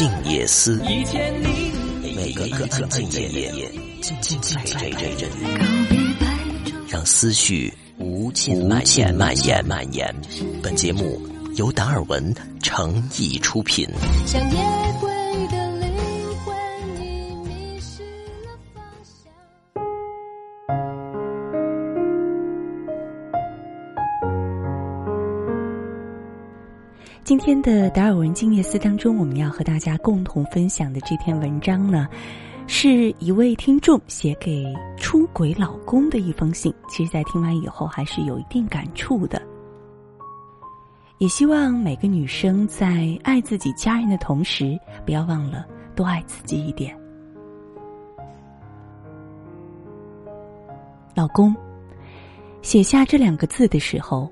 静夜思，每个安静的夜，静静陪着人，让思绪无尽蔓延蔓延蔓延。本节目由达尔文诚意出品。想念今天的达尔文静夜思当中，我们要和大家共同分享的这篇文章呢，是一位听众写给出轨老公的一封信。其实，在听完以后，还是有一定感触的。也希望每个女生在爱自己家人的同时，不要忘了多爱自己一点。老公，写下这两个字的时候，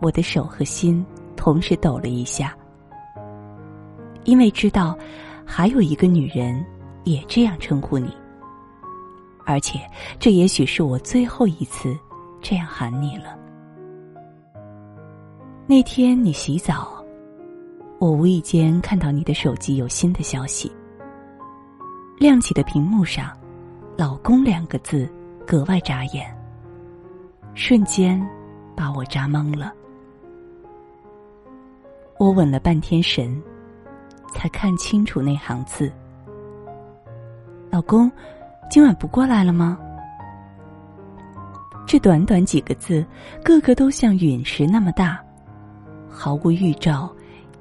我的手和心同时抖了一下，因为知道还有一个女人也这样称呼你，而且这也许是我最后一次这样喊你了。那天你洗澡，我无意间看到你的手机有新的消息，亮起的屏幕上“老公”两个字格外扎眼，瞬间把我扎懵了。我稳了半天神，才看清楚那行字：“老公，今晚不过来了吗？”这短短几个字，个个都像陨石那么大。毫无预兆，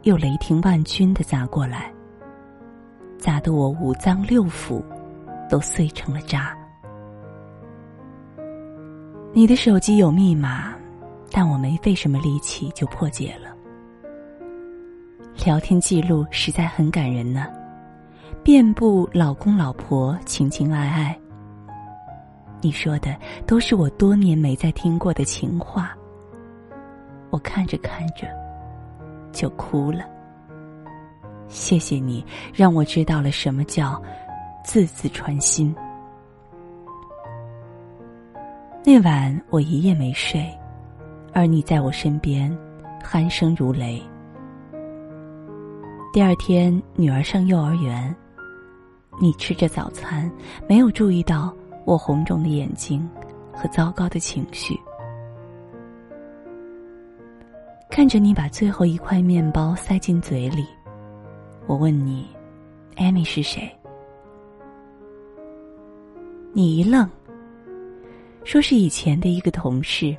又雷霆万钧的砸过来，砸得我五脏六腑都碎成了渣。你的手机有密码，但我没费什么力气就破解了。聊天记录实在很感人呢，遍布老公老婆情情爱爱。你说的都是我多年没再听过的情话。我看着看着，就哭了。谢谢你，让我知道了什么叫字字穿心。那晚我一夜没睡，而你在我身边，鼾声如雷。第二天，女儿上幼儿园，你吃着早餐，没有注意到我红肿的眼睛和糟糕的情绪。看着你把最后一块面包塞进嘴里，我问你：“艾米是谁？”你一愣，说是以前的一个同事。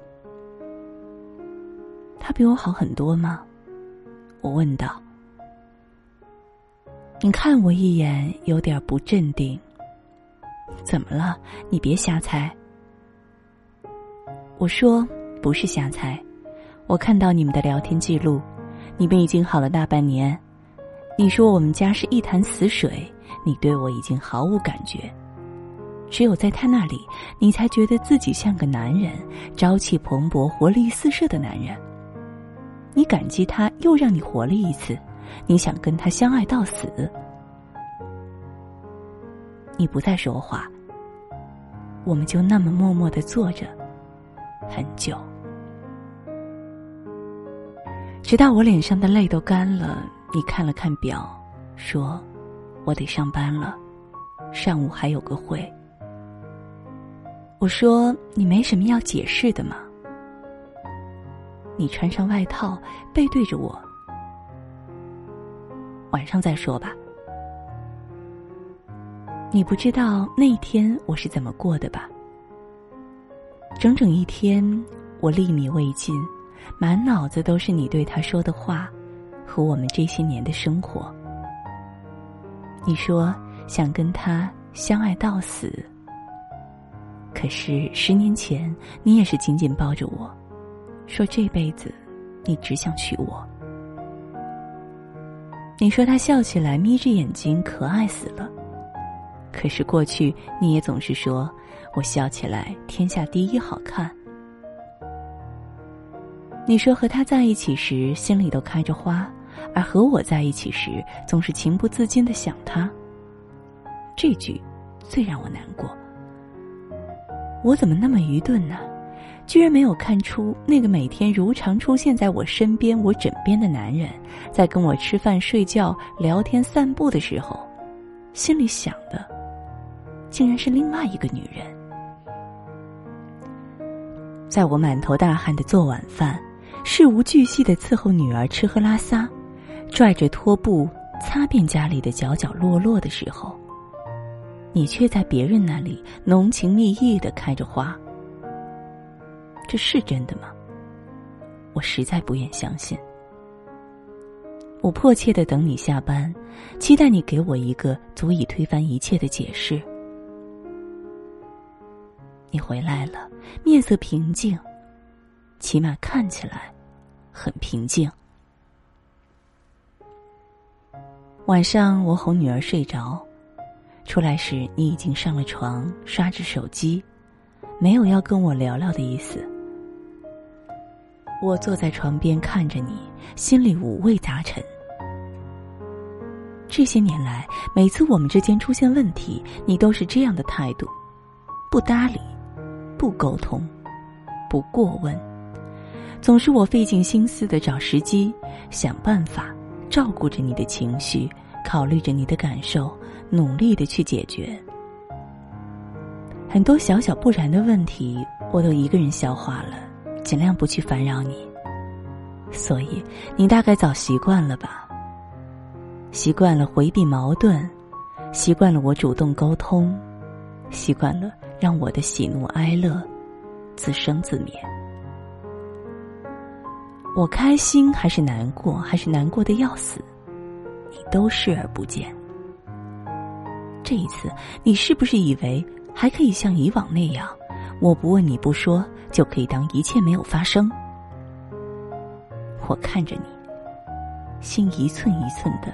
他比我好很多吗？我问道。你看我一眼，有点不镇定。怎么了？你别瞎猜。我说不是瞎猜。我看到你们的聊天记录，你们已经好了大半年。你说我们家是一潭死水，你对我已经毫无感觉。只有在他那里，你才觉得自己像个男人，朝气蓬勃、活力四射的男人。你感激他，又让你活了一次，你想跟他相爱到死。你不再说话，我们就那么默默的坐着，很久。直到我脸上的泪都干了，你看了看表，说：“我得上班了，上午还有个会。”我说：“你没什么要解释的吗？”你穿上外套，背对着我，晚上再说吧。你不知道那天我是怎么过的吧？整整一天，我粒米未进。满脑子都是你对他说的话，和我们这些年的生活。你说想跟他相爱到死，可是十年前你也是紧紧抱着我，说这辈子你只想娶我。你说他笑起来眯着眼睛可爱死了，可是过去你也总是说我笑起来天下第一好看。你说和他在一起时心里都开着花，而和我在一起时总是情不自禁的想他。这句最让我难过。我怎么那么愚钝呢？居然没有看出那个每天如常出现在我身边、我枕边的男人，在跟我吃饭、睡觉、聊天、散步的时候，心里想的，竟然是另外一个女人。在我满头大汗的做晚饭，事无巨细的伺候女儿吃喝拉撒，拽着拖布擦遍家里的角角落落的时候，你却在别人那里浓情蜜意的开着花。这是真的吗？我实在不愿相信。我迫切的等你下班，期待你给我一个足以推翻一切的解释。你回来了，面色平静，起码看起来很平静。晚上我哄女儿睡着，出来时你已经上了床，刷着手机，没有要跟我聊聊的意思。我坐在床边看着你，心里五味杂陈。这些年来，每次我们之间出现问题，你都是这样的态度：不搭理，不沟通，不过问。总是我费尽心思的找时机，想办法照顾着你的情绪，考虑着你的感受，努力的去解决。很多小小不然的问题，我都一个人消化了。尽量不去烦扰你，所以你大概早习惯了吧？习惯了回避矛盾，习惯了我主动沟通，习惯了让我的喜怒哀乐自生自灭。我开心还是难过，还是难过的要死，你都视而不见。这一次，你是不是以为还可以像以往那样？我不问你不说，就可以当一切没有发生。我看着你，心一寸一寸的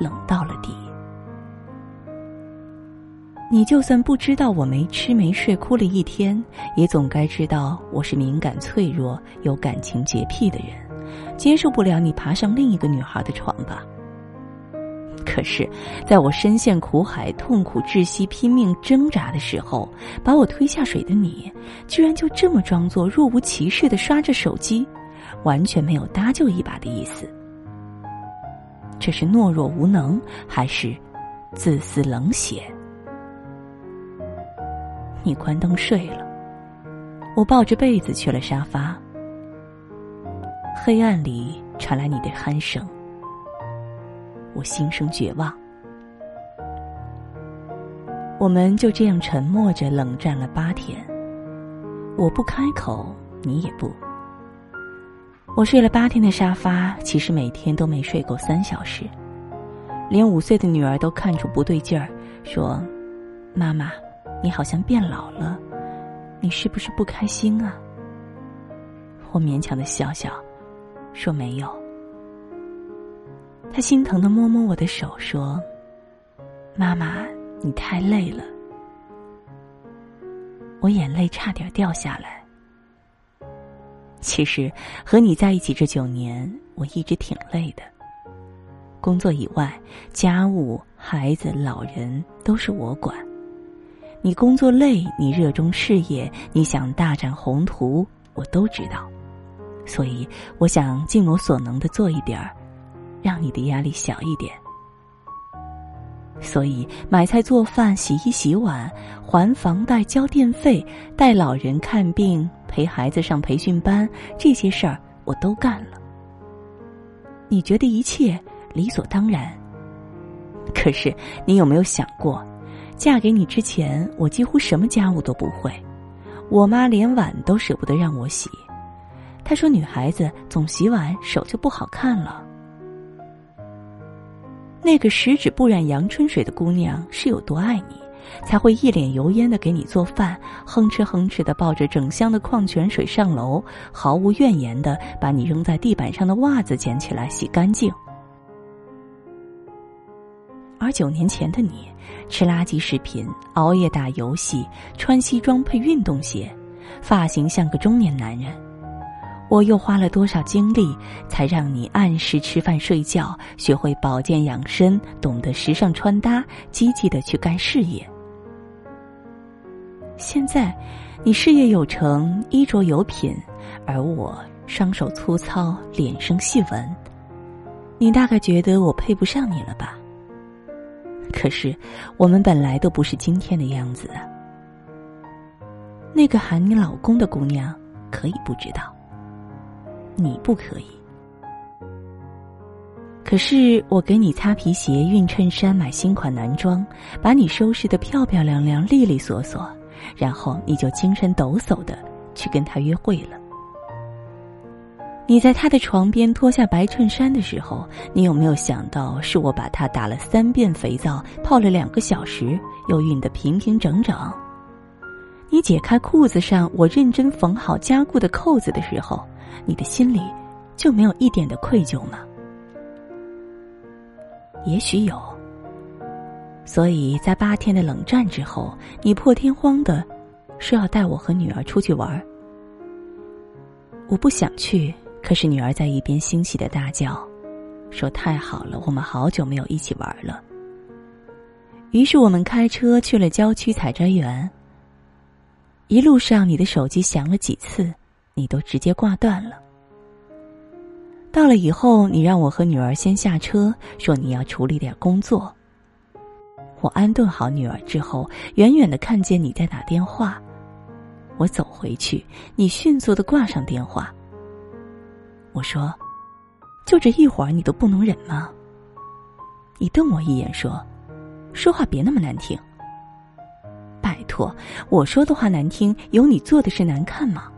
冷到了底。你就算不知道我没吃没睡哭了一天，也总该知道我是敏感脆弱、有感情洁癖的人，接受不了你爬上另一个女孩的床吧。可是，在我深陷苦海、痛苦窒息、拼命挣扎的时候，把我推下水的你，居然就这么装作若无其事的刷着手机，完全没有搭救一把的意思。这是懦弱无能，还是自私冷血？你关灯睡了，我抱着被子去了沙发。黑暗里传来你的鼾声。我心生绝望，我们就这样沉默着冷战了八天。我不开口，你也不。我睡了八天的沙发，其实每天都没睡够三小时。连五岁的女儿都看出不对劲儿，说：“妈妈，你好像变老了，你是不是不开心啊？”我勉强的笑笑，说：“没有。”他心疼的摸摸我的手，说：“妈妈，你太累了。”我眼泪差点掉下来。其实和你在一起这九年，我一直挺累的。工作以外，家务、孩子、老人都是我管。你工作累，你热衷事业，你想大展宏图，我都知道。所以，我想尽我所能的做一点儿。让你的压力小一点，所以买菜、做饭、洗衣、洗碗、还房贷、交电费、带老人看病、陪孩子上培训班，这些事儿我都干了。你觉得一切理所当然？可是你有没有想过，嫁给你之前，我几乎什么家务都不会，我妈连碗都舍不得让我洗，她说女孩子总洗碗手就不好看了。那个十指不染阳春水的姑娘是有多爱你，才会一脸油烟的给你做饭，哼哧哼哧的抱着整箱的矿泉水上楼，毫无怨言的把你扔在地板上的袜子捡起来洗干净。而九年前的你，吃垃圾食品，熬夜打游戏，穿西装配运动鞋，发型像个中年男人。我又花了多少精力，才让你按时吃饭睡觉，学会保健养生，懂得时尚穿搭，积极的去干事业。现在，你事业有成，衣着有品，而我双手粗糙，脸生细纹。你大概觉得我配不上你了吧？可是，我们本来都不是今天的样子。那个喊你老公的姑娘，可以不知道，你不可以。可是，我给你擦皮鞋、熨衬衫、买新款男装，把你收拾的漂漂亮亮、利利索索。然后你就精神抖擞的去跟他约会了。你在他的床边脱下白衬衫的时候，你有没有想到是我把他打了三遍肥皂，泡了两个小时，又熨得平平整整？你解开裤子上我认真缝好加固的扣子的时候，你的心里就没有一点的愧疚吗？也许有。所以在八天的冷战之后，你破天荒的说要带我和女儿出去玩我不想去，可是女儿在一边欣喜的大叫，说太好了，我们好久没有一起玩了。于是我们开车去了郊区采摘园。一路上你的手机响了几次，你都直接挂断了。到了以后，你让我和女儿先下车，说你要处理点工作。我安顿好女儿之后，远远的看见你在打电话，我走回去，你迅速的挂上电话。我说：“就这一会儿，你都不能忍吗？”你瞪我一眼说：“说话别那么难听。”拜托，我说的话难听，有你做的事难看吗？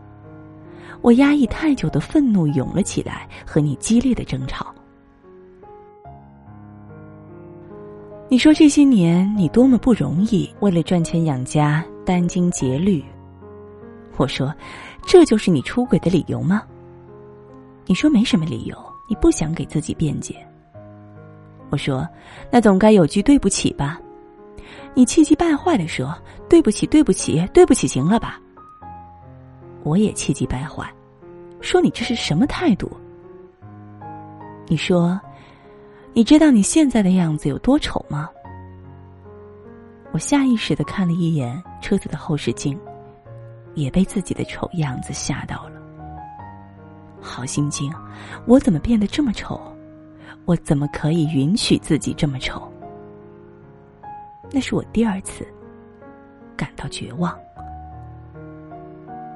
我压抑太久的愤怒涌了起来，和你激烈的争吵。你说这些年你多么不容易，为了赚钱养家殚精竭虑。我说，这就是你出轨的理由吗？你说没什么理由，你不想给自己辩解。我说，那总该有句对不起吧？你气急败坏的说：“对不起，对不起，对不起，行了吧？”我也气急败坏，说你这是什么态度？你说。你知道你现在的样子有多丑吗？我下意识的看了一眼车子的后视镜，也被自己的丑样子吓到了。好心惊，我怎么变得这么丑？我怎么可以允许自己这么丑？那是我第二次感到绝望。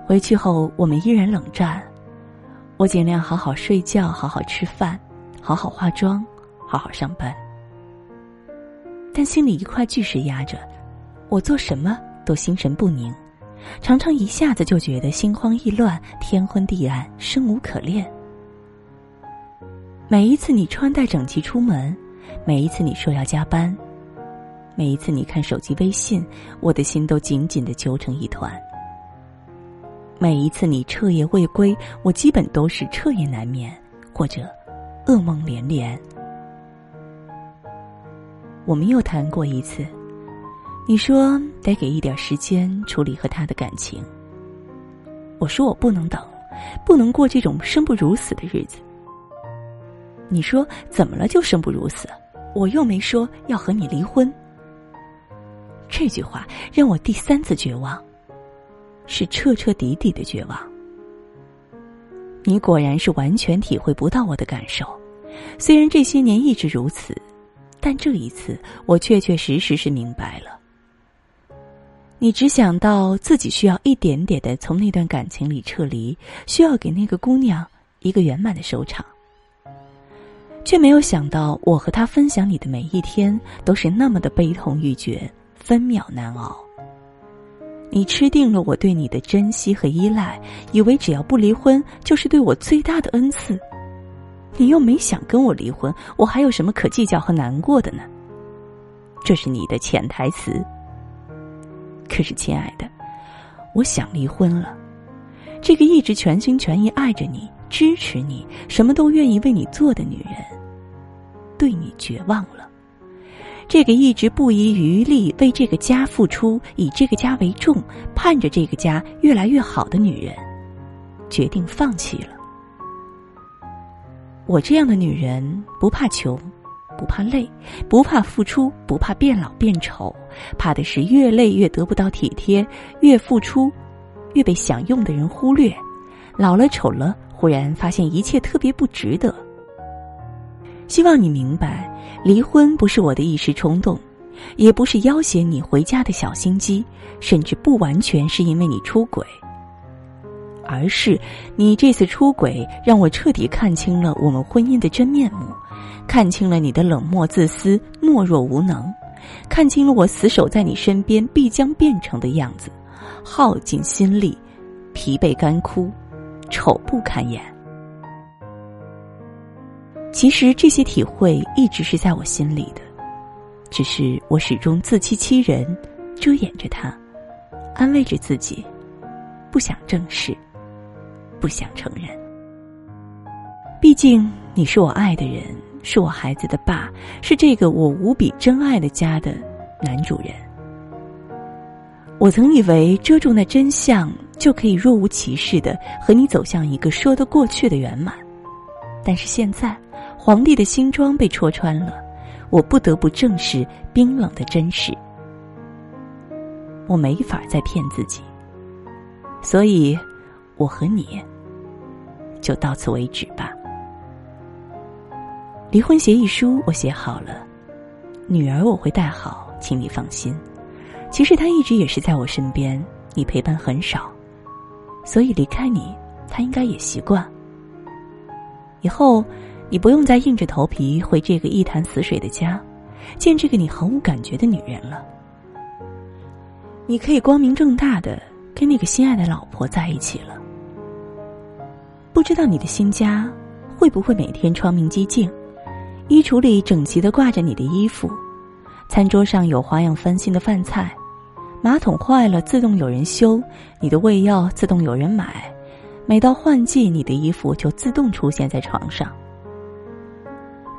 回去后，我们依然冷战。我尽量好好睡觉，好好吃饭，好好化妆。好好上班，但心里一块巨石压着，我做什么都心神不宁，常常一下子就觉得心慌意乱、天昏地暗、生无可恋。每一次你穿戴整齐出门，每一次你说要加班，每一次你看手机微信，我的心都紧紧的揪成一团。每一次你彻夜未归，我基本都是彻夜难眠，或者噩梦连连。我们又谈过一次，你说得给一点时间处理和他的感情。我说我不能等，不能过这种生不如死的日子。你说怎么了就生不如死？我又没说要和你离婚。这句话让我第三次绝望，是彻彻底底的绝望。你果然是完全体会不到我的感受，虽然这些年一直如此。但这一次，我确确实实是明白了。你只想到自己需要一点点的从那段感情里撤离，需要给那个姑娘一个圆满的收场，却没有想到我和她分享你的每一天都是那么的悲痛欲绝，分秒难熬。你吃定了我对你的珍惜和依赖，以为只要不离婚就是对我最大的恩赐。你又没想跟我离婚，我还有什么可计较和难过的呢？这是你的潜台词。可是，亲爱的，我想离婚了。这个一直全心全意爱着你、支持你、什么都愿意为你做的女人，对你绝望了。这个一直不遗余力为这个家付出、以这个家为重、盼着这个家越来越好的女人，决定放弃了。我这样的女人不怕穷，不怕累，不怕付出，不怕变老变丑，怕的是越累越得不到体贴，越付出越被想用的人忽略，老了丑了，忽然发现一切特别不值得。希望你明白，离婚不是我的一时冲动，也不是要挟你回家的小心机，甚至不完全是因为你出轨，而是你这次出轨让我彻底看清了我们婚姻的真面目，看清了你的冷漠、自私、懦弱、无能，看清了我死守在你身边必将变成的样子，耗尽心力，疲惫干枯，丑不堪言。其实这些体会一直是在我心里的，只是我始终自欺欺人，遮掩着它，安慰着自己，不想正视，不想承认。毕竟你是我爱的人，是我孩子的爸，是这个我无比珍爱的家的男主人。我曾以为遮住那真相，就可以若无其事的和你走向一个说得过去的圆满，但是现在。皇帝的新装被戳穿了，我不得不正视冰冷的真实。我没法再骗自己，所以，我和你就到此为止吧。离婚协议书我写好了，女儿我会带好，请你放心。其实她一直也是在我身边，你陪伴很少，所以离开你，她应该也习惯。以后。你不用再硬着头皮回这个一潭死水的家，见这个你毫无感觉的女人了。你可以光明正大的跟那个心爱的老婆在一起了。不知道你的新家会不会每天窗明几净，衣橱里整齐的挂着你的衣服，餐桌上有花样翻新的饭菜，马桶坏了自动有人修，你的胃药自动有人买，每到换季你的衣服就自动出现在床上。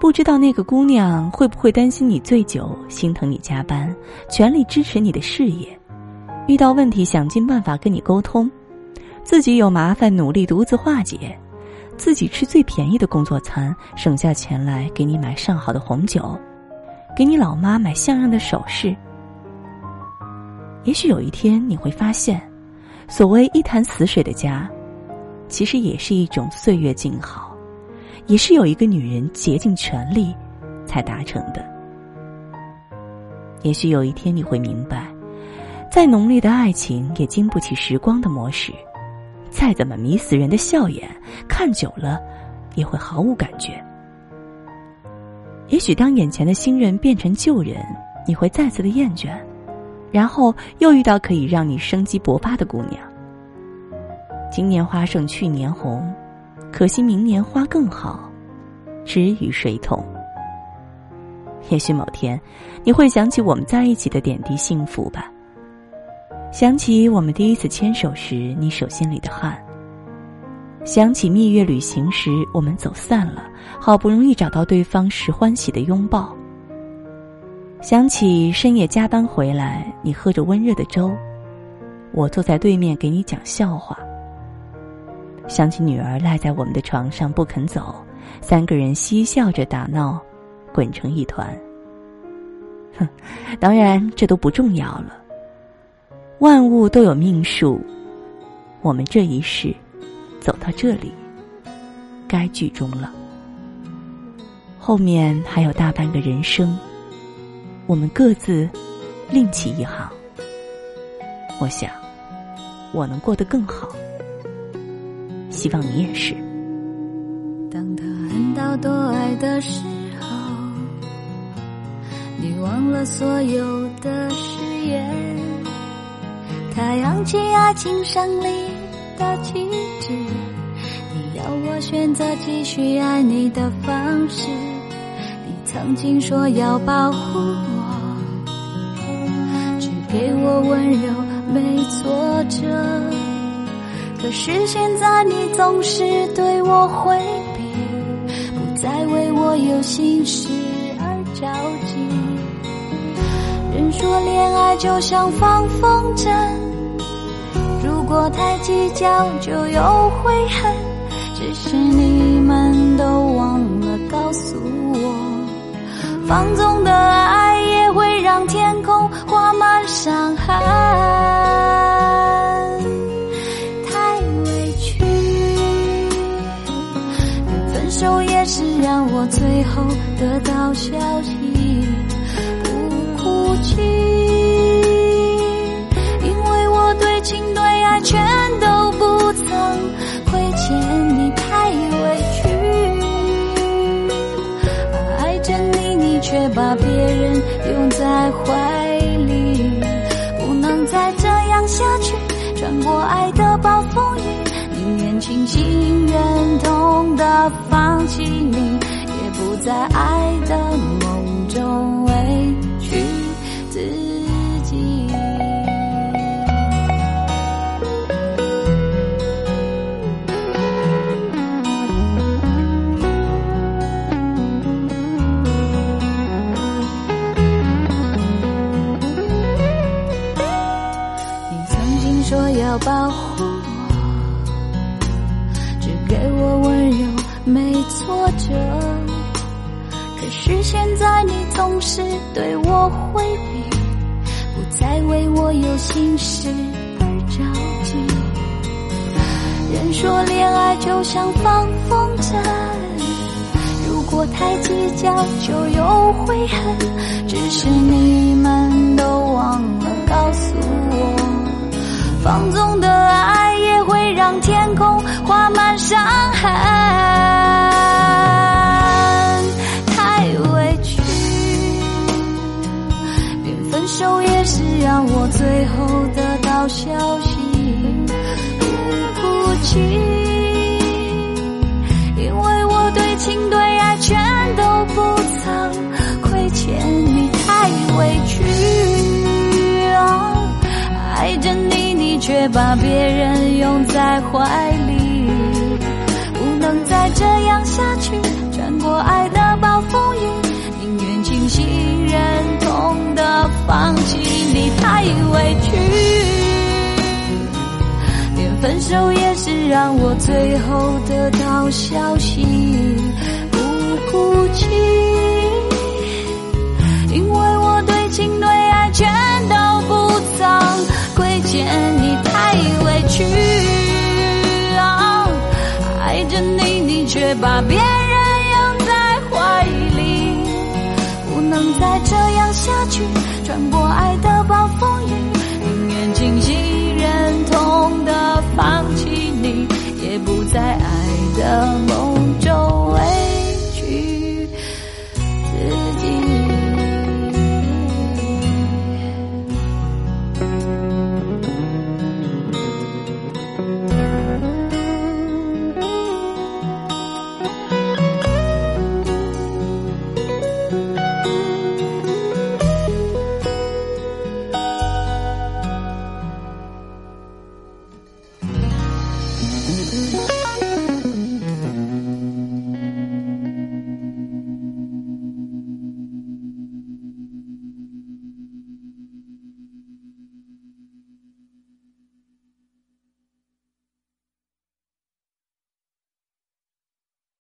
不知道那个姑娘会不会担心你醉酒，心疼你加班，全力支持你的事业，遇到问题想尽办法跟你沟通，自己有麻烦努力独自化解，自己吃最便宜的工作餐，省下钱来给你买上好的红酒，给你老妈买像样的首饰。也许有一天你会发现，所谓一潭死水的家，其实也是一种岁月静好。也是有一个女人竭尽全力才达成的。也许有一天你会明白，再浓烈的爱情也经不起时光的磨蚀，再怎么迷死人的笑颜，看久了也会毫无感觉。也许当眼前的新人变成旧人，你会再次的厌倦，然后又遇到可以让你生机勃发的姑娘。今年花胜去年红。可惜明年花更好，知与谁同？也许某天，你会想起我们在一起的点滴幸福吧。想起我们第一次牵手时，你手心里的汗；想起蜜月旅行时，我们走散了，好不容易找到对方时欢喜的拥抱；想起深夜加班回来，你喝着温热的粥，我坐在对面给你讲笑话。想起女儿赖在我们的床上不肯走，三个人嬉笑着打闹，滚成一团。哼，当然这都不重要了。万物都有命数，我们这一世走到这里，该剧终了。后面还有大半个人生，我们各自另起一行。我想，我能过得更好。希望你也是。当他恨到多爱的时候，你忘了所有的誓言。他扬起爱情胜利的旗帜，你要我选择继续爱你的方式。你曾经说要保护我，只给我温柔，没挫折。可是现在你总是对我回避，不再为我有心事而着急。人说恋爱就像放风筝，如果太计较就有悔恨。只是你们都忘了告诉我，放纵的爱消息，不哭泣，因为我对情对爱全都不曾亏欠你，太委屈。爱着你，你却把别人拥在怀里，不能再这样下去，穿过爱的暴风雨。宁愿清醒忍痛的放弃你，也不再爱有悔恨。只是你们都忘了告诉我，放纵的爱也会让天空画满伤痕。太委屈，连分手也是让我最后得到消息，不哭泣却把别人拥在怀里，不能再这样下去。穿过爱的暴风雨，宁愿清醒忍痛的放弃你，太委屈。连分手也是让我最后得到消息，不哭泣，把别人拥在怀里，不能再这样下去。穿过爱的暴风雨，宁愿清醒忍痛的放弃你，也不再爱的梦